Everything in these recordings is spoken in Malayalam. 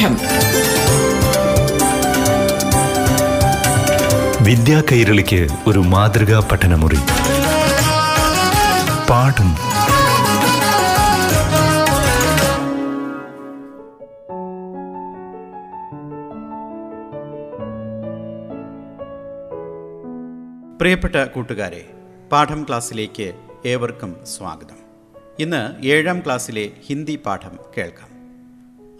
പാഠം വിദ്യാ കൈരളിക്ക് ഒരു മാതൃകാ പഠനമുറി. പാഠം. പ്രിയപ്പെട്ട കൂട്ടുകാരെ പാഠം ക്ലാസ്സിലേക്ക് ഏവർക്കും സ്വാഗതം. ഇന്ന് ഏഴാം ക്ലാസ്സിലെ ഹിന്ദി പാഠം കേൾക്കാം.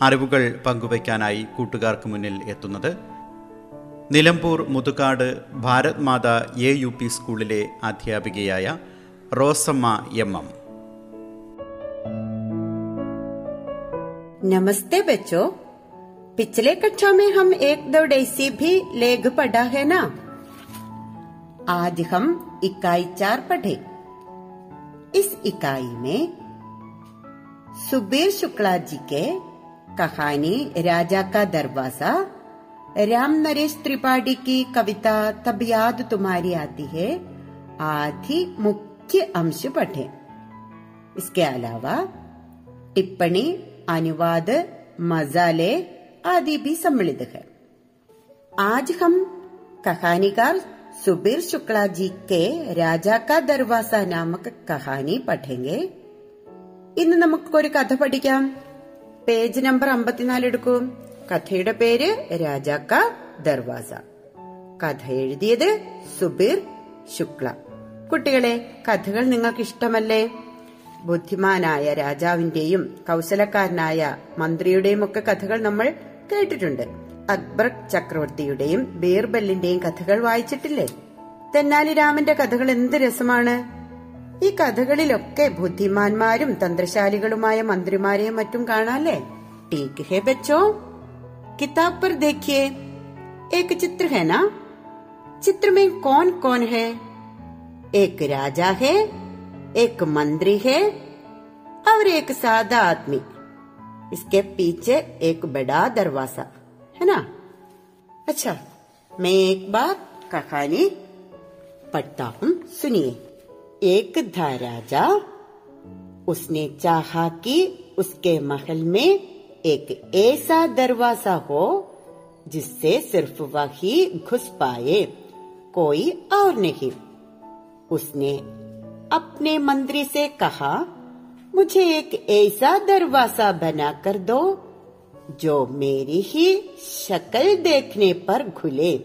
അറിവുകൾ പങ്കുവയ്ക്കാനായി കൂട്ടുകാർക്ക് മുന്നിൽ എത്തുന്നത് Nilambur Muthukad Bharat Mata A U P സ്കൂളിലെ അധ്യാപികയായ റോസമ്മ എം എം नमस्ते बच्चों पिछले कक्षा में हम एक दो डेसी भी लेख पढ़ा है ना आज हम इकाई चार पढ़े इस इकाई में सुबीर शुक्ला जी के कहानी राजा का दरवाजा राम नरेश त्रिपाठी की कविता तब याद तुम्हारी आती है आदि मुख्य अंश पढ़े इसके अलावा टिप्पणी अनुवाद मजाले आदि भी सम्मिलित है आज हम कहानीकार सुबीर शुक्ला जी के राजा का दरवाजा नामक कहानी पढ़ेंगे ഇന്ന് നമുക്കൊരു കഥ പഠിക്കാം പേജ് നമ്പർ അമ്പത്തിനാല് എടുക്കൂ. കഥയുടെ പേര് രാജാക്ക ദർവാസ. കഥ എഴുതിയത് സുബീർ ശുക്ല. കുട്ടികളെ കഥകൾ നിങ്ങൾക്ക് ഇഷ്ടമല്ലേ ബുദ്ധിമാനായ രാജാവിന്റെയും കൗശലക്കാരനായ മന്ത്രിയുടെയും ഒക്കെ കഥകൾ നമ്മൾ കേട്ടിട്ടുണ്ട്. അക്ബർ ചക്രവർത്തിയുടെയും ബീർബലിന്റെയും കഥകൾ വായിച്ചിട്ടില്ലേ? തെന്നാലി രാമന്റെ കഥകൾ എന്ത് രസമാണ്? ഈ കഥകളിലൊക്കെ ബുദ്ധിമാന്മാരും തന്ത്രശാലികളുമായ മന്ത്രിമാരെയും മറ്റും കാണാല്ലേ ടീക്ക് ഹേ ബച്ചോ किताब पर देखिए एक चित्र है ना चित्र में कौन कौन है एक राजा है एक मंत्री है और एक सादा आदमी इसके पीछे एक बड़ा दरवाजा है ना अच्छा मैं एक बार कहानी पढ़ता हूँ सुनिए एक था राजा। उसने चाहा कि उसके महल में एक ऐसा दरवाज़ा हो, जिससे सिर्फ़ वही घुस पाए, कोई और नहीं। उसने अपने मंत्री से कहा, मुझे एक ऐसा दरवाज़ा बना कर दो, जो मेरी ही शक्ल देखने पर खुले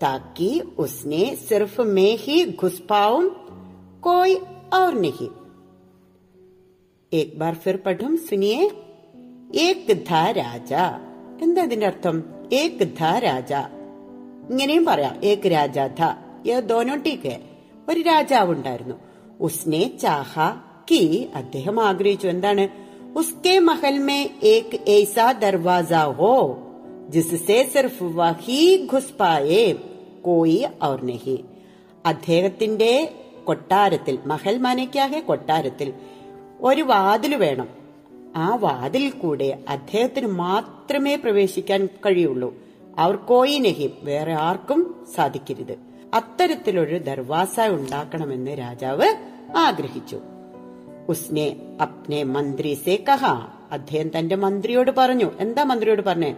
ताकि उसने सिर्फ़ मैं ही घुस पाऊँ कोई और नहीं एक बार फिर पढ़ूं सुनिए ഏക് ധ രാജ എന്താ ഇതിന്റെ അർത്ഥം ഏക് ധ രാജ ഇങ്ങനെയും പറയാം ഏക് രാജ ധ ദോനോ ടീക്ക് ഒരു രാജാവ് ഉണ്ടായിരുന്നു ഉസ്നെ ചാഹ കി അദ്ദേഹം ആഗ്രഹിച്ചു എന്താണ് ഉസ്കെ മഹൽ മേ ഏക് ഏസാ ദർവാസ ഹോ ജിസ്സെ സിർഫ് വഹി ഘുസ് പായേ കോയി ഔർ നഹി അദ്ദേഹത്തിന്റെ കൊട്ടാരത്തിൽ മഹൽ കൊട്ടാരത്തിൽ ഒരു വാതിൽ വേണം. ആ വാതിൽ കൂടെ അദ്ദേഹത്തിന് മാത്രമേ പ്രവേശിക്കാൻ കഴിയുള്ളൂ. അവർ കോയിനഹി വേറെ ആർക്കും സാധിക്കരുത്. അത്തരത്തിലൊരു ദർവാസ ഉണ്ടാക്കണമെന്ന് രാജാവ് ആഗ്രഹിച്ചു. ഉസ്നെ അപ്നെ മന്ത്രി സേ കഹ. അദ്ദേഹം തന്റെ മന്ത്രിയോട് പറഞ്ഞു എന്താ മന്ത്രിയോട് പറഞ്ഞേ?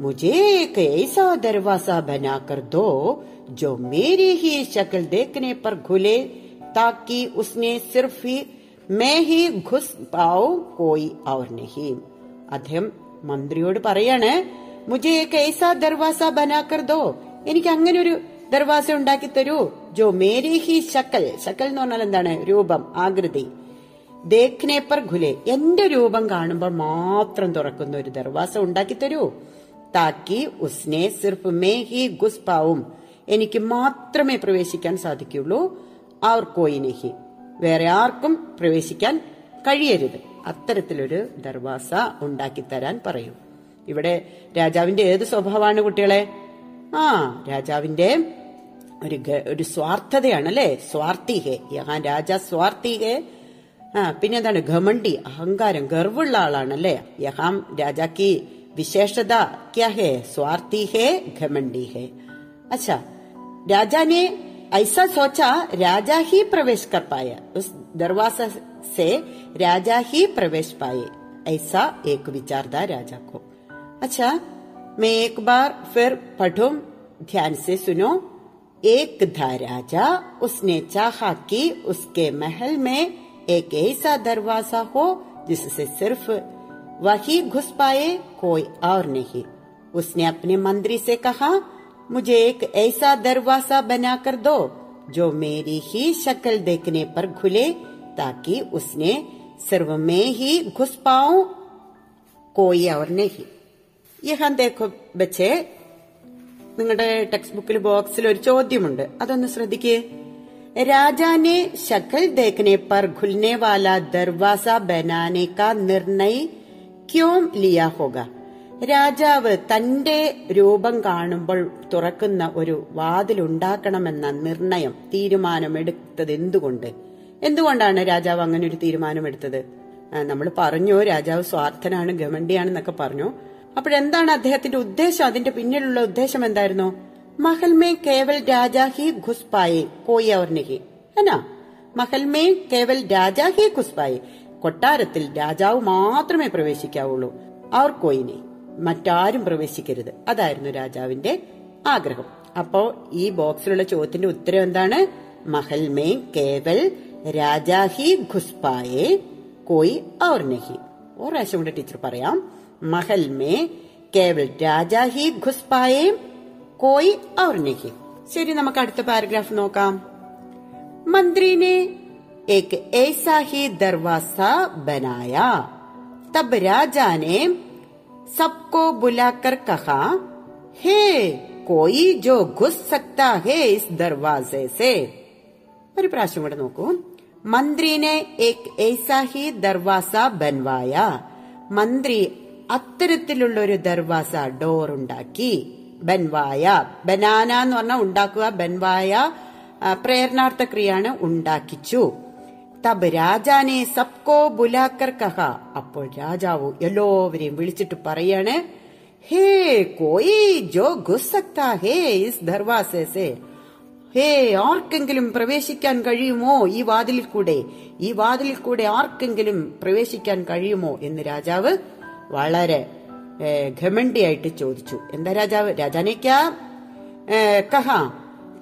മുജേ ऐसा दरवाजा बनाकर दो जो मेरी ही शक्ल देखने पर घुले ताकि उसने सिर्फ ही मैं ही ഘുസ് പാവും കോയി ഔർ നഹീം അദ്ദേഹം മന്ത്രിയോട് പറയാണ് മുജെ കൈസ ദർവാസ ബനാക്കർ ദോ എനിക്ക് അങ്ങനെ ഒരു ദർവാസ ഉണ്ടാക്കി തരൂ ജോ മേരി ഹി ശക്കൽ ശക്കൽ എന്ന് പറഞ്ഞാൽ എന്താണ്? രൂപം ആകൃതി। ദേഖ്നെ ഖുലെ എന്റെ രൂപം കാണുമ്പോൾ മാത്രം തുറക്കുന്ന ഒരു ദർവാസ ഉണ്ടാക്കി തരൂ താക്കി ഉസ്നെ സിർഫ് മേ ഹി ഗുസ്പാവും എനിക്ക് മാത്രമേ പ്രവേശിക്കാൻ സാധിക്കുള്ളൂ ആർ കോയിനഹി വേറെ ആർക്കും പ്രവേശിക്കാൻ കഴിയരുത്. അത്തരത്തിലൊരു ദർവാസ ഉണ്ടാക്കി തരാൻ പറയും. ഇവിടെ രാജാവിന്റെ ഏത് സ്വഭാവമാണ് കുട്ടികളെ? ആ രാജാവിന്റെ ഒരു ഒരു സ്വാർത്ഥതയാണ് അല്ലെ സ്വാർത്ഥീഹെ. യഹാൻ രാജ സ്വാർത്ഥീഹെ. ആ പിന്നെന്താണ്? ഘമണ്ടി അഹങ്കാരം ഗർവുള്ള ആളാണ് അല്ലെ യഹാം രാജാക്ക് വിശേഷത ക്യാ ഹേ? സ്വാർത്ഥീഹേ ഘമണ്ടി ഹേ. അച്ഛാ രാജാനെ ऐसा सोचा, राजा ही प्रवेश कर पाया उस दरवाज़ा से राजा ही प्रवेश पाए। ऐसा एक विचार था राजा को। अच्छा मैं एक बार फिर पढ़ूं, ध्यान से सुनो। एक था राजा, उसने चाहा कि उसके महल में एक ऐसा दरवाज़ा हो, जिससे सिर्फ़ वही घुस पाए, कोई और नहीं। उसने अपने मंत्री से कहा मुझे एक ऐसा दरवाजा बनाकर दो जो मेरी ही शक्ल देखने पर खुले ताकि उसने सिर्फ मैं ही घुस पाऊं कोई और नहीं यहाँ देखो ബച്ചേ നിങ്ങളുടെ ടെക്സ്റ്റ് ബുക്കിൽ ബോക്സിൽ ഒരു ചോദ്യമുണ്ട് അതൊന്ന് ശ്രദ്ധിക്കേ രാജാനെ ശക്കൽ देखने पर खुलने वाला दरवाजा बनाने का निर्णय क्यों लिया होगा രാജാവ് തന്റെ രൂപം കാണുമ്പോൾ തുറക്കുന്ന ഒരു വാതിലുണ്ടാക്കണമെന്ന നിർണയം തീരുമാനമെടുത്തത് എന്തുകൊണ്ട്? എന്തുകൊണ്ടാണ് രാജാവ് അങ്ങനെ ഒരു തീരുമാനമെടുത്തത്? നമ്മൾ പറഞ്ഞു രാജാവ് സ്വാർത്ഥനാണ് ഗമണ്ടിയാണെന്നൊക്കെ പറഞ്ഞു. അപ്പോഴെന്താണ് അദ്ദേഹത്തിന്റെ ഉദ്ദേശം? അതിന്റെ പിന്നിലുള്ള ഉദ്ദേശം എന്തായിരുന്നു? മഹൽമേ കേവൽ രാജാ ഹി ഖുസ്ബായി കോയി അവർ നഹി. എന്നാ മഹൽമേ കേവൽ രാജാ ഹി ഖുസ്ബായി കൊട്ടാരത്തിൽ രാജാവ് മാത്രമേ പ്രവേശിക്കാവുള്ളൂ അവർ കോയിനെ മറ്റാരും പ്രവേശിക്കരുത് അതായിരുന്നു രാജാവിന്റെ ആഗ്രഹം അപ്പോ ഈ ബോക്സിലുള്ള ചോദ്യത്തിന്റെ ഉത്തരം എന്താണ് മഹൽ മേ കേവൽ രാജാ ഹി ഘുസ് പായേ കോയി അവർ നഹി ഒരു പ്രാവശ്യം കൂടെ ടീച്ചർ പറയാം महल में केवल രാജാ ഹി ഘുസ് പായേ കോയി और नहीं ശരി നമുക്ക് അടുത്ത പാരഗ്രാഫ് നോക്കാം मंत्री ने एक ऐसा ही दरवाजा बनाया तब राजा ने सबको बुलाकर कहा हे कोई जो घुस सकता है इस दरवाजे से ഒരു പ്രാവശ്യം കൂടെ നോക്കൂ മന്ത്രിനെ ഏക് ऐसा ही दरवाजा बनवाया മന്ത്രി അത്തരത്തിലുള്ള ഒരു ദർവാസ ഡോർ ഉണ്ടാക്കി ബൻവായ ബനാന എന്ന് പറഞ്ഞാൽ ഉണ്ടാക്കുക ബൻവായ പ്രേരണാർത്ഥ ക്രിയാണ് ഉണ്ടാക്കിച്ചു തബ് രാജാനെ സബ്കോ ബുലാക്കർ കഹ അപ്പോൾ രാജാവ് എല്ലാവരെയും വിളിച്ചിട്ട് പറയാണ് ഹേ കോയി ജോ ഗുസക്താ സക്താ ഹേ ഇസ് ദർവാസേ ഹേ ആർക്കെങ്കിലും പ്രവേശിക്കാൻ കഴിയുമോ ഈ വാതിലിൽ കൂടെ? ഈ വാതിലിൽ കൂടെ ആർക്കെങ്കിലും പ്രവേശിക്കാൻ കഴിയുമോ എന്ന് രാജാവ് വളരെ ഘമണ്ടിയായിട്ട് ചോദിച്ചു. എന്താ രാജാവ്? രാജാനെ ക്യാ കഹാ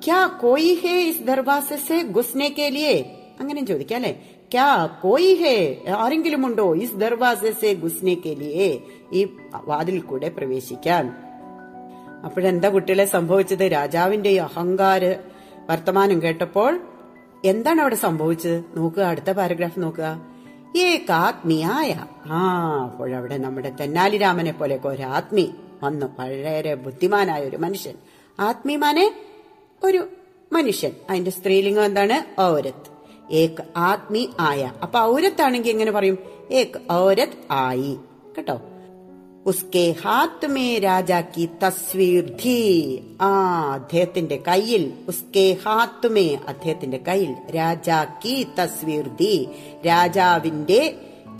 ക്യാ കോയി ഹേ ഇസ് ദർവാസെ ഗുസ്നേക്കേലിയേ അങ്ങനെ ചോദിക്കാം അല്ലെ? ക്യാ കോയി ഹേ? ആരെങ്കിലും ഉണ്ടോ? ഇസ് ദർവാസെ ഗുസ്നെ കെലിയെ ഈ വാതിൽ കൂടെ പ്രവേശിക്കാൻ. അപ്പോഴെന്താ കുട്ടികളെ സംഭവിച്ചത്? രാജാവിന്റെ ഈ അഹങ്കാര വർത്തമാനം കേട്ടപ്പോൾ എന്താണ് അവിടെ സംഭവിച്ചത്? നോക്കുക അടുത്ത പാരഗ്രാഫ് നോക്കുക. ഏകാത്മിയായ. ആ അപ്പോഴവിടെ നമ്മുടെ തെന്നാലിരാമനെ പോലെ ആത്മി വന്നു. വളരെ ബുദ്ധിമാനായ ഒരു മനുഷ്യൻ. ആത്മീമാനെ ഒരു മനുഷ്യൻ. അതിന്റെ സ്ത്രീലിംഗം എന്താണ്? ഔരത്ത്. ഏക് ആത്മി ആയ. അപ്പൊ ഔരത്താണെങ്കിൽ എങ്ങനെ പറയും? ഏക് ഔരത് ആയി. കേട്ടോ? ഉസ്കെ ഹാത്ത് മേ രാജാ കി തസ്വീർ ധീ ആ അദ്ദേഹത്തിന്റെ കയ്യിൽ. ഉസ്കെ ഹാത്ത് മേ അദ്ദേഹത്തിന്റെ കയ്യിൽ. രാജാക്കി തസ്വീർ ധീ രാജാവിന്റെ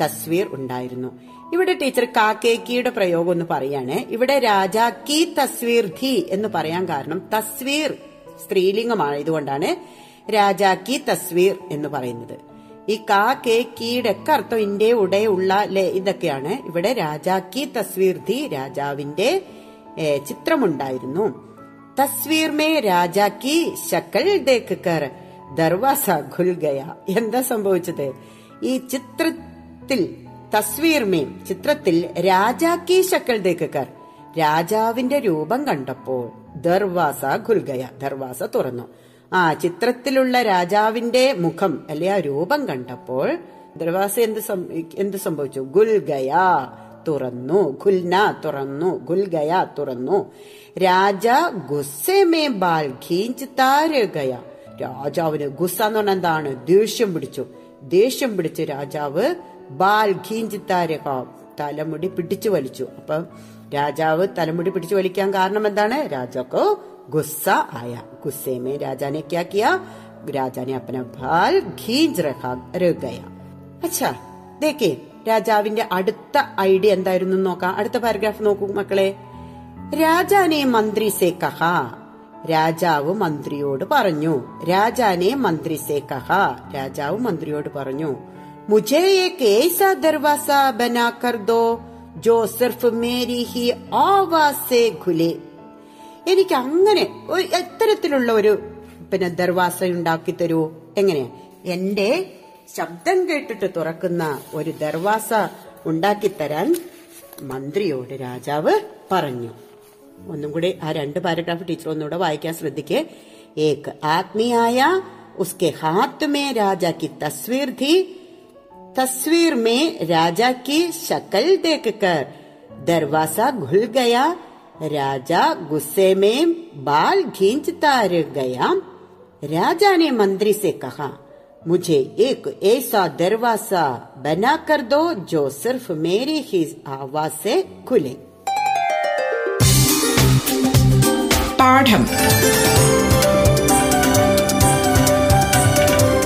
തസ്വീർ ഉണ്ടായിരുന്നു. ഇവിടെ ടീച്ചർ കാക്കേക്കിയുടെ പ്രയോഗം ഒന്ന് പറയാണ്. ഇവിടെ രാജാക്കി തസ്വീർ ധി എന്ന് പറയാൻ കാരണം തസ്വീർ സ്ത്രീലിംഗമാണ് ഇതുകൊണ്ടാണ് രാജാ കി തസ്വീർ എന്ന് പറയുന്നത്. ഈ കാ കെ ഒക്കെ അർത്ഥം ഇന്റെ ഉടെ ഉള്ള ഇതൊക്കെയാണ്. ഇവിടെ രാജാക്കി തസ്വീർ ധി രാജാവിന്റെ ചിത്രമുണ്ടായിരുന്നു. തസ്വീർ മേ രാജാക്കി ശക്കൽ ദേക്ക് കർ ദർവാസ ഖുൽ ഗയ. എന്താ സംഭവിച്ചത്? ഈ ചിത്രത്തിൽ തസ്വീർ മേ ചിത്രത്തിൽ രാജാക്കി ശക്കൽ ദേക്ക് കർ രാജാവിന്റെ രൂപം കണ്ടപ്പോൾ ദർവാസ ഖുൽ ഗയ ദർവാസ തുറന്നു. ആ ചിത്രത്തിലുള്ള രാജാവിന്റെ മുഖം അല്ലെ ആ രൂപം കണ്ടപ്പോൾ ദർവാസ എന്ത് എന്ത് സംഭവിച്ചു? ഗുൽഗയ തുറന്നു ഖുൽന തുറന്നു ഗുൽഗയ തുറന്നു. രാജ ഗുസ്സേമേ ബാൽ ഖീഞ്ച് താരകയ രാജാവിന് ഗുസ്സ എന്ന് പറഞ്ഞാൽ എന്താണ്? ദേഷ്യം പിടിച്ചു. ദേഷ്യം പിടിച്ച് രാജാവ് ബാൽ ഖീഞ്ച് താരക തലമുടി പിടിച്ചു വലിച്ചു. അപ്പം രാജാവ് തലമുടി പിടിച്ചു വലിക്കാൻ കാരണം എന്താണ്? രാജാക്കോ ഗുസ്സ ആയ. ഗുസ്സേമേ രാജാനെ ക്യാ രാജാനെ അപ്പന ദേക്കേ രാജാവിന്റെ അടുത്ത ഐഡിയ എന്തായിരുന്നു നോക്കാം. അടുത്ത പാരഗ്രാഫ് നോക്കൂ മക്കളെ. രാജാനെ മന്ത്രി സേ കഹ. രാജാവ് മന്ത്രിയോട് പറഞ്ഞു. രാജാനെ മന്ത്രി സേ കഹ. രാജാവ് മന്ത്രിയോട് പറഞ്ഞു. മുജേ കേസ ദർവാസ ബനാ കർ ദോ जो മേരി ഹി ആവാസേ ഖുലെ. എനിക്ക് അങ്ങനെ എത്തരത്തിലുള്ള ഒരു പിന്നെ ദർവാസ ഉണ്ടാക്കി തരൂ. എങ്ങനെയാ എന്റെ ശബ്ദം കേട്ടിട്ട് തുറക്കുന്ന ഒരു ദർവാസ ഉണ്ടാക്കിത്തരാൻ മന്ത്രിയോട് രാജാവ് പറഞ്ഞു. ഒന്നും കൂടി ആ രണ്ട് പാരഗ്രാഫ് ടീച്ചർ ഒന്നുകൂടെ വായിക്കാൻ ശ്രദ്ധിക്കേ. ഏക് ആത്മീയായ ഉസ്കെ ഹാത്തുമേ രാജാക്കി തസ്വീർ ധി तस्वीर में राजा की शक्ल देखकर दरवाज़ा घुल गया। राजा गुस्से में बाल खींचता रह गया। राजा ने मंत्री से कहा, मुझे एक ऐसा दरवाज़ा बना कर दो जो सिर्फ़ मेरी ही आवाज़ से खुले। പാഠം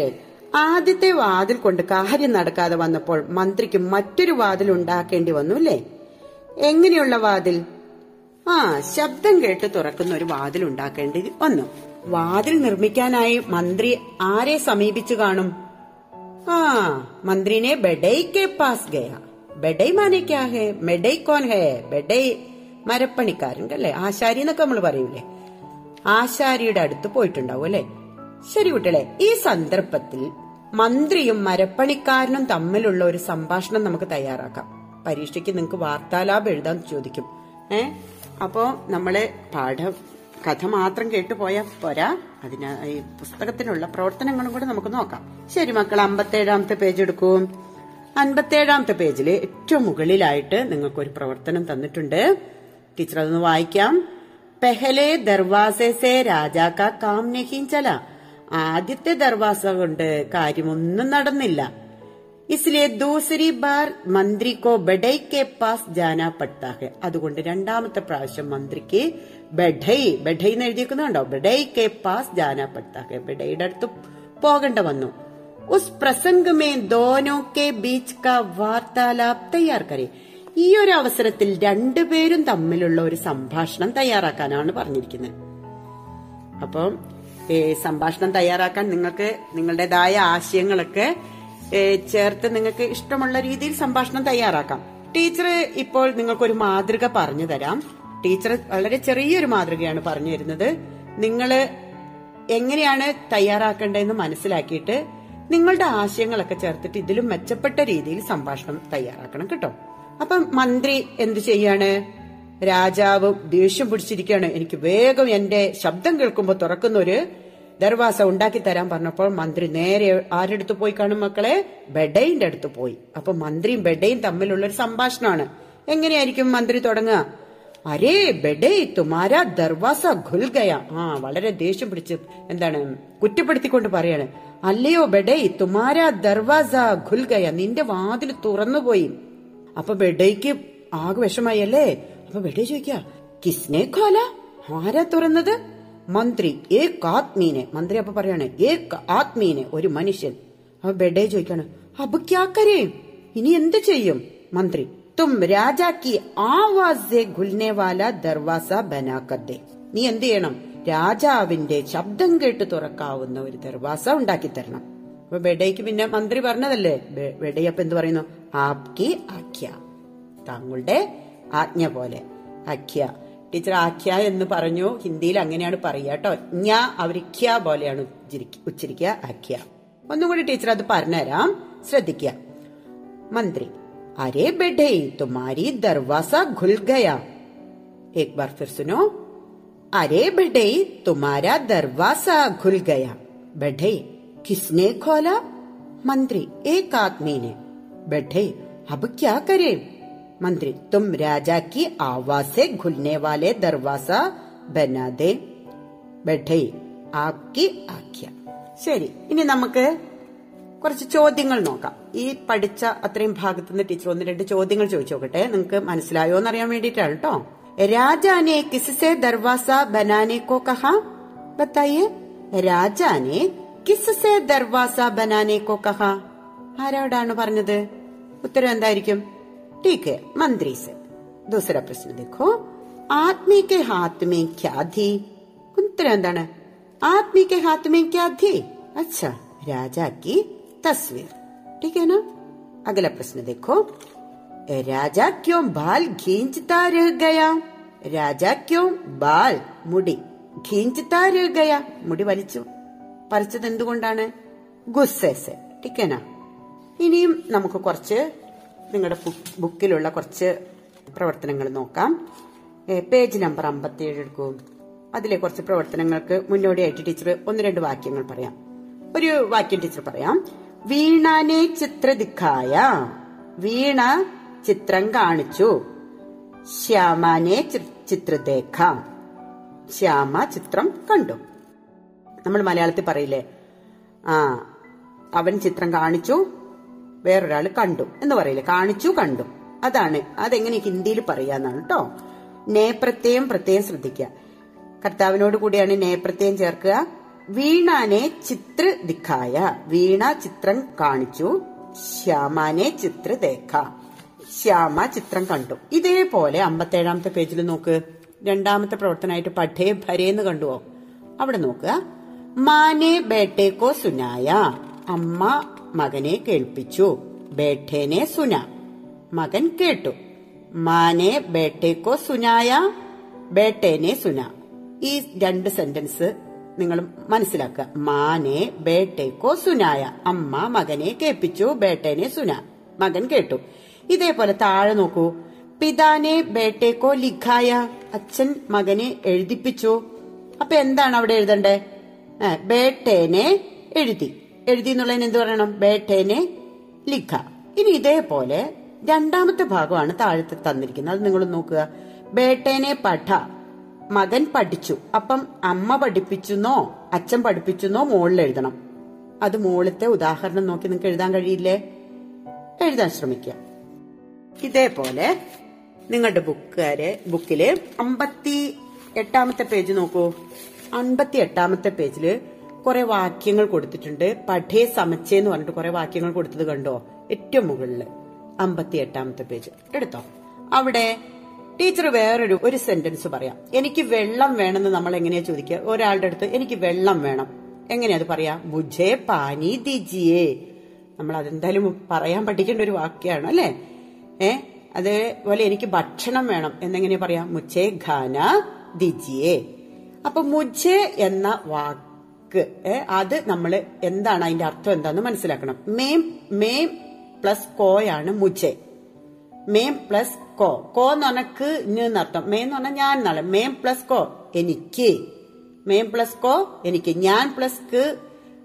കൂട്ടുകാരെ ആദ്യത്തെ വാതിൽ കൊണ്ട് കാര്യം നടക്കാതെ വന്നപ്പോൾ മന്ത്രിക്ക് മറ്റൊരു വാതിൽ ഉണ്ടാക്കേണ്ടി വന്നു അല്ലേ? എങ്ങനെയുള്ള വാതിൽ? ആ ശബ്ദം കേട്ട് തുറക്കുന്ന ഒരു വാതിൽ ഉണ്ടാക്കേണ്ടി വന്നു. വാതിൽ നിർമ്മിക്കാനായി മന്ത്രി ആരെ സമീപിച്ചു കാണും? ആ മന്ത്രിനെ ബെഡൈ പാസ് ഗയ. ബെഡൈ മാനെ ക്യാ മെഡൈ കോൻ ഹേ? ബെഡൈ മരപ്പണിക്കാരൻ അല്ലേ? ആശാരി എന്നൊക്കെ നമ്മൾ പറയൂലേ? ആശാരിയുടെ അടുത്ത് പോയിട്ടുണ്ടാവും അല്ലെ? ശരി കുട്ടികളെ ഈ സന്ദർഭത്തിൽ മന്ത്രിയും മരപ്പണിക്കാരനും തമ്മിലുള്ള ഒരു സംഭാഷണം നമുക്ക് തയ്യാറാക്കാം. പരീക്ഷയ്ക്ക് നിങ്ങൾക്ക് വാർത്താലാപം എഴുതാൻ ചോദിക്കും. ഏ? അപ്പോ നമ്മളെ പാഠം കഥ മാത്രം കേട്ടു പോയാൽ പോരാ. അതിന് ഈ പുസ്തകത്തിനുള്ള പ്രവർത്തനങ്ങളും കൂടെ നമുക്ക് നോക്കാം. ശരി മക്കൾ അമ്പത്തേഴാമത്തെ പേജ് എടുക്കൂ. അൻപത്തേഴാമത്തെ പേജിൽ ഏറ്റവും മുകളിലായിട്ട് നിങ്ങൾക്ക് ഒരു പ്രവർത്തനം തന്നിട്ടുണ്ട്. ടീച്ചർ അതൊന്ന് വായിക്കാം. പെഹലേ ദർവാസേ സെ രാജാ കാ കാം നഹീൻ ചല. ആദ്യത്തെ ദർവാസ കൊണ്ട് കാര്യമൊന്നും നടന്നില്ല. ഇസ്ലേ ദൂസരി ബാർ മന്ത്രിക്കോ ബഡൈ കെ പാസ് ജാനാ പട്ടാഹ്. അതുകൊണ്ട് രണ്ടാമത്തെ പ്രാവശ്യം മന്ത്രിക്ക് ബഡൈ ബഡൈ എന്ന് എഴുതിയിരിക്കുന്നുണ്ടോ ബഡൈ കെ പാസ് ജാനാ പട്ടാഹ്. ബഡൈയുടെ അടുത്ത് പോകേണ്ട വന്നു. ഉസ് പ്രസംഗ് മേ ദോനോ കെ ബീച്ച് കാ വാർത്താലാപ് തയ്യാർക്കറി ഈ ഒരു അവസരത്തിൽ രണ്ടുപേരും തമ്മിലുള്ള ഒരു സംഭാഷണം തയ്യാറാക്കാനാണ് പറഞ്ഞിരിക്കുന്നത്. അപ്പം സംഭാഷണം തയ്യാറാക്കാൻ നിങ്ങൾക്ക് നിങ്ങളുടേതായ ആശയങ്ങളൊക്കെ ചേർത്ത് നിങ്ങൾക്ക് ഇഷ്ടമുള്ള രീതിയിൽ സംഭാഷണം തയ്യാറാക്കാം. ടീച്ചർ ഇപ്പോൾ നിങ്ങൾക്കൊരു മാതൃക പറഞ്ഞു തരാം. ടീച്ചർ വളരെ ചെറിയൊരു മാതൃകയാണ് പറഞ്ഞു തരുന്നത്. നിങ്ങൾ എങ്ങനെയാണ് തയ്യാറാക്കേണ്ടതെന്ന് മനസ്സിലാക്കിയിട്ട് നിങ്ങളുടെ ആശയങ്ങളൊക്കെ ചേർത്തിട്ട് ഇതിലും മെച്ചപ്പെട്ട രീതിയിൽ സംഭാഷണം തയ്യാറാക്കണം കേട്ടോ. അപ്പം മന്ത്രി എന്ത് ചെയ്യാണ്? രാജാവ് ദേഷ്യം പിടിച്ചിരിക്കുകയാണ്. എനിക്ക് വേഗം എന്റെ ശബ്ദം കേൾക്കുമ്പോൾ തുറക്കുന്ന ഒരു ദർവാസ ഉണ്ടാക്കി തരാൻ പറഞ്ഞപ്പോൾ മന്ത്രി നേരെ ആരുടെ അടുത്ത് പോയി കാണും മക്കളെ? ബെഡയിന്റെ അടുത്ത് പോയി. അപ്പൊ മന്ത്രിയും ബെഡയും തമ്മിലുള്ള ഒരു സംഭാഷണമാണ്. എങ്ങനെയായിരിക്കും മന്ത്രി തുടങ്ങുക? അരേ ബെഡേ തുമാര ദർവാസ ഖുൽഗയ. ആ വളരെ ദേഷ്യം പിടിച്ച് എന്താണ് കുറ്റപ്പെടുത്തിക്കൊണ്ട് പറയാണ്. അല്ലയോ ബെഡേ തുമാര ദർവാസ ഖുൽഗയ? നിന്റെ വാതിൽ തുറന്നുപോയി. അപ്പൊ ബെഡയ്ക്ക് ആകെ വിഷമായി അല്ലേ അപ്പൊ ബെഡേ ചോദിക്ക കിസ്നെ ഖോല? ആരാ തുറന്നത്? മന്ത്രി ഏക് ആത്മീനെ. മന്ത്രി അപ്പൊ പറയാണ് ഏക് ആത്മീനെ ഒരു മനുഷ്യൻ. അപ്പൊ ബെഡേ ചോദിക്കാണ് അബ് ക്യാ കരേ? ഇനി എന്ത് ചെയ്യും? മന്ത്രി തും രാജാക്കി ആവാസെ ഗുൽനേവാല വാല ദർവാസ ബനാക്കത്തെ നീ എന്ത് ചെയ്യണം? രാജാവിന്റെ ശബ്ദം കേട്ട് തുറക്കാവുന്ന ഒരു ദർവാസ ഉണ്ടാക്കി തരണം. അപ്പൊ ബെഡേക്ക് പിന്നെ മന്ത്രി പറഞ്ഞതല്ലേ? ബെഡേ അപ്പൊ എന്ത് പറയുന്നു? ആപ്കി ആഖ്യ. താങ്കളുടെ ആജ്ഞ പോലെ ആഖ്യ ടീച്ചർ ആഖ്യ എന്ന് പറഞ്ഞു ഹിന്ദിയിൽ അങ്ങനെയാണ് പറയുക കേട്ടോ ഞാ അവർ ഖ്യ പോലെയാണ് ഉച്ചരിക്ക- ഉച്ചരിക്കുക ആഖ്യ ഒന്നും കൂടി ടീച്ചർ അത് പറഞ്ഞുതരാം ശ്രദ്ധിക്കുക मंत्री अरे बेटे तुम्हारी दरवाजा खुल गया एक बार फिर सुनो अरे बेटे तुम्हारा दरवाजा खुल गया बेटे किसने खोला मंत्री एक आदमी ने बेटे अब क्या करे मंत्री तुम राजा की आवाज से खुलने वाले दरवाजा बना दे बैठे ആപ്കി ആഖ്യ ശരി ഇനി നമുക്ക് കുറച്ച് ചോദ്യങ്ങൾ നോക്കാം ഈ പഠിച്ച അത്രയും ഭാഗത്തുനിന്ന് ടീച്ചർ ഒന്ന് രണ്ട് ചോദ്യങ്ങൾ ചോദിച്ചു നോക്കട്ടെ നിങ്ങൾക്ക് മനസ്സിലായോ എന്നറിയാൻ വേണ്ടിയിട്ടാണ് കേട്ടോ രാജാനെ കിസ്സെ ദർവാസ ബനാനെ കോ കഹ ബത്തായിയെ രാജാനെ കിസ്സെ ദർവാസ ബനാനെ കോ കഹ ആരോടാണ് പറഞ്ഞത് ഉത്തരം എന്തായിരിക്കും ठीक है मंत्री से दूसरा प्रश्न देखो आदमी के हाथ में क्या थी उत्तर എന്താണ് आदमी के हाथ में क्या थी अच्छा राजा की तस्वीर ठीक है ना अगला प्रश्न देखो राजा क्यों बाल खींचता रह गया राजा क्यों बाल മുടി खींचता रह गया മുടി വലിച്ചു പറിച്ചത് എന്തുകൊണ്ടാണ് ഗുസ്സേസ് ടിക്കന ഇനിയും നമുക്ക് കുറച്ച് നിങ്ങളുടെ ബുക്കിലുള്ള കുറച്ച് പ്രവർത്തനങ്ങൾ നോക്കാം. പേജ് നമ്പർ അമ്പത്തിയേഴ് എടുക്കൂ. അതിലെ കുറച്ച് പ്രവർത്തനങ്ങൾക്ക് മുന്നോടിയായിട്ട് ടീച്ചർ ഒന്ന് രണ്ട് വാക്യങ്ങൾ പറയാം. ഒരു വാക്യം ടീച്ചർ പറയാം. വീണാനെ ചിത്രദിഖായ വീണ ചിത്രം കാണിച്ചു. ശ്യാമാനെ ചിത്രദേഖ. ശ്യാമ ചിത്രം കണ്ടു. നമ്മൾ മലയാളത്തിൽ പറയില്ലേ? ആ അവൻ ചിത്രം കാണിച്ചു. വേറൊരാൾ കണ്ടു എന്ന് പറയില്ലേ? കാണിച്ചു കണ്ടു. അതാണ്. അതെങ്ങനെ ഹിന്ദിയിൽ പറയാന്നാണ് കേട്ടോ നേപ്രത്യയം പ്രത്യേകം ശ്രദ്ധിക്കുക കർത്താവിനോട് കൂടിയാണ് നേപ്രത്യയം ചേർക്കുക. വീണാനെ ചിത്ര ദിഖായ. വീണ ചിത്രം കാണിച്ചു. ശ്യാമാനെ ചിത്ര ദേഖ. ശ്യാമ ചിത്രം കണ്ടു. ഇതേപോലെ അമ്പത്തേഴാമത്തെ പേജിൽ നോക്ക്. രണ്ടാമത്തെ പ്രവർത്തനമായിട്ട് പഠേ ഭരേന്ന് കണ്ടുവോ? അവിടെ നോക്കുക. മാനെ ബേട്ടേക്കോ സുനായ. അമ്മ മകനെ കേൾപ്പിച്ചു. ബേഠേനെ സുന. മകൻ കേട്ടു. മാനെ ബേട്ടേക്കോ സുനായ? ബേട്ടേനെ സുന. ഈ രണ്ട് സെന്റൻസ് നിങ്ങൾ മനസ്സിലാക്കുക. മാനെ ബേട്ടേക്കോ സുനായ? അമ്മ മകനെ കേൾപ്പിച്ചു. ബേട്ടേനെ സുന. മകൻ കേട്ടു. ഇതേപോലെ താഴെ നോക്കൂ. പിതാനെ ബേട്ടേക്കോ ലിഖായ? അച്ഛൻ മകനെ എഴുതിപ്പിച്ചു. അപ്പൊ എന്താണ് അവിടെ എഴുതണ്ടേ? ബേട്ടേനെ എഴുതി. എഴുതി എന്നുള്ളതിന് എന്ത് പറയണം? ബേട്ടേനെ ലിഖ. ഇനി ഇതേപോലെ രണ്ടാമത്തെ ഭാഗമാണ് താഴത്ത് തന്നിരിക്കുന്നത്. അത് നിങ്ങൾ നോക്കുക. ബേട്ടേനെ പഠ. മകൻ പഠിച്ചു. അപ്പം അമ്മ പഠിപ്പിച്ചെന്നോ അച്ഛൻ പഠിപ്പിച്ചെന്നോ മോളിൽ എഴുതണം. അത് മോളത്തെ ഉദാഹരണം നോക്കി നിങ്ങൾക്ക് എഴുതാൻ കഴിയില്ലേ? എഴുതാൻ ശ്രമിക്കുക. ഇതേപോലെ നിങ്ങളുടെ ബുക്കാര് ബുക്കിൽ അമ്പത്തി എട്ടാമത്തെ പേജ് നോക്കൂ. അമ്പത്തി എട്ടാമത്തെ പേജിൽ കുറെ വാക്യങ്ങൾ കൊടുത്തിട്ടുണ്ട്. പഠേ സമച്ചേ എന്ന് പറഞ്ഞിട്ട് കുറെ വാക്യങ്ങൾ കൊടുത്തത് കണ്ടോ? ഏറ്റവും മുകളിൽ. അമ്പത്തി എട്ടാമത്തെ പേജ്. എടുത്തോ? അവിടെ ടീച്ചർ വേറൊരു ഒരു സെന്റൻസ് പറയാം. എനിക്ക് വെള്ളം വേണമെന്ന് നമ്മൾ എങ്ങനെയാ ചോദിക്കുക? ഒരാളുടെ അടുത്ത് എനിക്ക് വെള്ളം വേണം. എങ്ങനെയാ അത് പറയാ? മുജേ പാനി ദിജിയേ. നമ്മൾ അതെന്തായാലും പറയാൻ പഠിക്കേണ്ട ഒരു വാക്യാണ് അല്ലെ? ഏ? അതേപോലെ എനിക്ക് ഭക്ഷണം വേണം എന്നെങ്ങനെ പറയാം? മുച്ചേ ഖാന ദിജിയേ. അപ്പൊ മുജേ എന്ന വാക്ക് ഏ, അത് നമ്മൾ എന്താണ് അതിന്റെ അർത്ഥം എന്താന്ന് മനസ്സിലാക്കണം. മേം മേം പ്ലസ് കോയാണ് മുജെ. മേം പ്ലസ് കോ. കോ എന്ന് പറഞ്ഞാൽ ക് എന്ന് പറഞ്ഞാൽ ഞാൻ എന്നാണ് മേം പ്ലസ് കോ. എനിക്ക്. മേം പ്ലസ് കോ എനിക്ക്. ഞാൻ പ്ലസ് ക്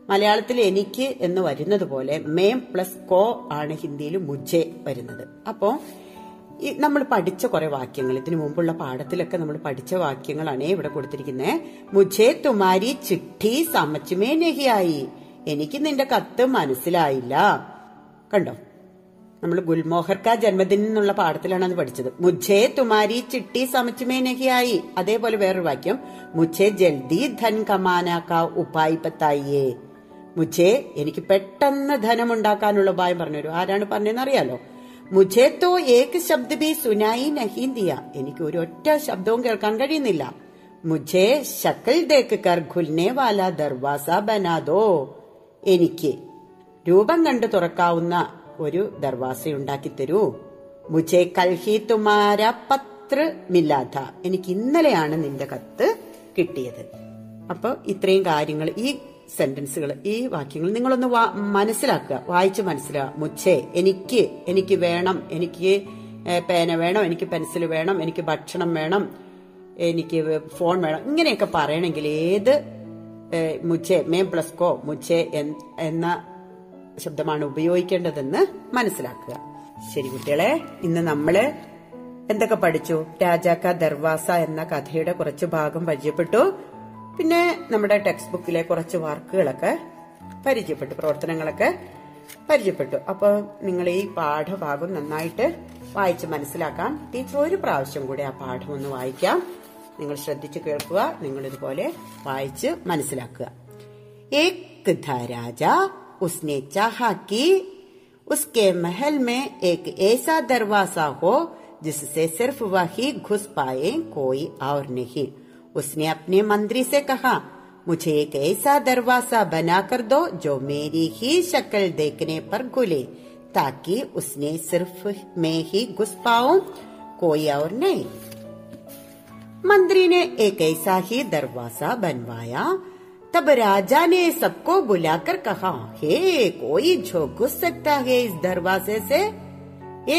മലയാളത്തിൽ എനിക്ക് എന്ന് വരുന്നത് പോലെ മേം പ്ലസ് കോ ആണ് ഹിന്ദിയിൽ മുജെ വരുന്നത്. അപ്പോ ഈ നമ്മൾ പഠിച്ച കുറെ വാക്യങ്ങൾ ഇതിനു മുമ്പുള്ള പാഠത്തിലൊക്കെ നമ്മൾ പഠിച്ച വാക്യങ്ങളാണ് ഇവിടെ കൊടുത്തിരിക്കുന്നത് മുജേ തുമാരി ചിട്ടി സമച്ചുമേ നഹിയായി. എനിക്ക് നിന്റെ കത്ത് മനസ്സിലായില്ല. കണ്ടോ? നമ്മൾ ഗുൽമോഹർ കാ ജന്മദിനം എന്നുള്ള പാഠത്തിലാണ് അത് പഠിച്ചത്. മുജേ തുമാരി ചിട്ടി സമച്ചുമേ നഹിയായി. അതേപോലെ വേറൊരു വാക്യം. മുജേ ജൽദി ധൻ കമാനാക്ക കാ ഉപായ് മുജേ എനിക്ക് പെട്ടെന്ന് ധനം ഉണ്ടാക്കാനുള്ള ഉപായം പറഞ്ഞു ആരാണ് പറഞ്ഞതെന്ന് അറിയാലോ? മുജേ തോ ഏക് ശബ്ദ ബി സുനായി നഹീന്തിയ എനിക്ക് ഒരു ഒറ്റ ശബ്ദവും കേൾക്കാൻ കഴിയുന്നില്ല. മുജേ ശക്കൽ ദേക്ക് കർ ഖുൽനെ വാല ദർവാസ ബനാദോ. എനിക്ക് രൂപം കണ്ടു തുറക്കാവുന്ന ഒരു ദർവാസ ഉണ്ടാക്കി തരൂ. മുജേ കൽഹി തുമാര പത്ര മില്ലാത്ത. എനിക്ക് ഇന്നലെയാണ് നിന്റെ കത്ത് കിട്ടിയത്. അപ്പൊ ഇത്രയും കാര്യങ്ങൾ ഈ സെന്റൻസുകൾ ഈ വാക്യങ്ങൾ നിങ്ങളൊന്ന് മനസ്സിലാക്കുക. വായിച്ച് മനസ്സിലാക്കുക മുച്ചേ എനിക്ക് എനിക്ക് വേണം എനിക്ക് പേന വേണം എനിക്ക് പെൻസിൽ വേണം എനിക്ക് ഭക്ഷണം വേണം എനിക്ക് ഫോൺ വേണം. ഇങ്ങനെയൊക്കെ പറയണമെങ്കിൽ ഏത് മുച്ചേ മേ പ്ലസ് കോ മുച്ചേ എന്ന ശബ്ദമാണ് ഉപയോഗിക്കേണ്ടതെന്ന് മനസ്സിലാക്കുക. ശരി കുട്ടികളെ ഇന്ന് നമ്മൾ എന്തൊക്കെ പഠിച്ചു? രാജാക്ക ദർവാസ എന്ന കഥയുടെ കുറച്ച് ഭാഗം പരിചയപ്പെട്ടു. പിന്നെ നമ്മുടെ ടെക്സ്റ്റ് ബുക്കിലെ കുറച്ച് വർക്കുകളൊക്കെ പരിചയപ്പെട്ടു പ്രവർത്തനങ്ങളൊക്കെ പരിചയപ്പെട്ടു അപ്പൊ നിങ്ങൾ ഈ പാഠഭാഗം നന്നായിട്ട് വായിച്ച് മനസ്സിലാക്കാം ടീച്ചർ ഒരു പ്രാവശ്യം കൂടി ആ പാഠം ഒന്ന് വായിക്കാം നിങ്ങൾ ശ്രദ്ധിച്ചു കേൾക്കുക നിങ്ങൾ ഇതുപോലെ വായിച്ച് മനസ്സിലാക്കുക एक था राजा उसने चाहा कि उसके महल में एक ऐसा दरवाजा हो जिससे सिर्फ वही घुस पाए कोई और नहीं उसने अपने मंत्री से कहा, मुझे एक ऐसा दरवाज़ा बनाकर दो जो मेरी ही शक्ल देखने पर खुले ताकि उसने सिर्फ़ मैं ही घुस पाऊँ, कोई और नहीं। मंत्री ने एक ऐसा ही दरवाज़ा बनवाया। तब राजा ने सबको बुलाकर कहा, हे, कोई जो घुस सकता है इस दरवाजे से?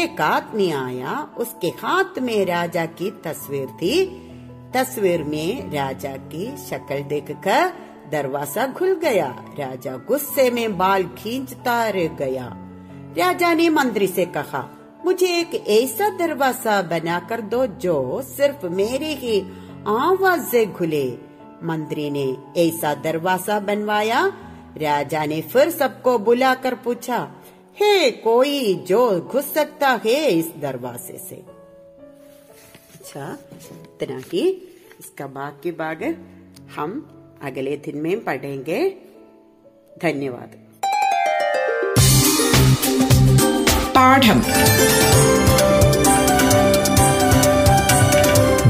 एक आदमी आया, उसके हाथ में राजा की तस्वीर थी। तस्वीर में राजा की शक्ल देखकर दरवाज़ा खुल गया। राजा गुस्से में बाल खींचता रह गया। राजा ने मंत्री से कहा, मुझे एक ऐसा दरवाज़ा बनाकर दो जो सिर्फ़ मेरे ही आवाज़ से खुले। मंत्री ने ऐसा दरवाज़ा बनवाया। राजा ने फिर सबको बुलाकर पूछा, हे कोई जो घुस सकता है इस दरवाजे से? अच्छा इतना ही इसका बाकी भाग हम अगले दिन में पढ़ेंगे धन्यवाद പാഠം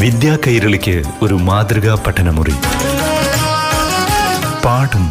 വിദ്യാ കൈരളിക്ക് ഒരു മാതൃകാ പഠനമുറി പാഠം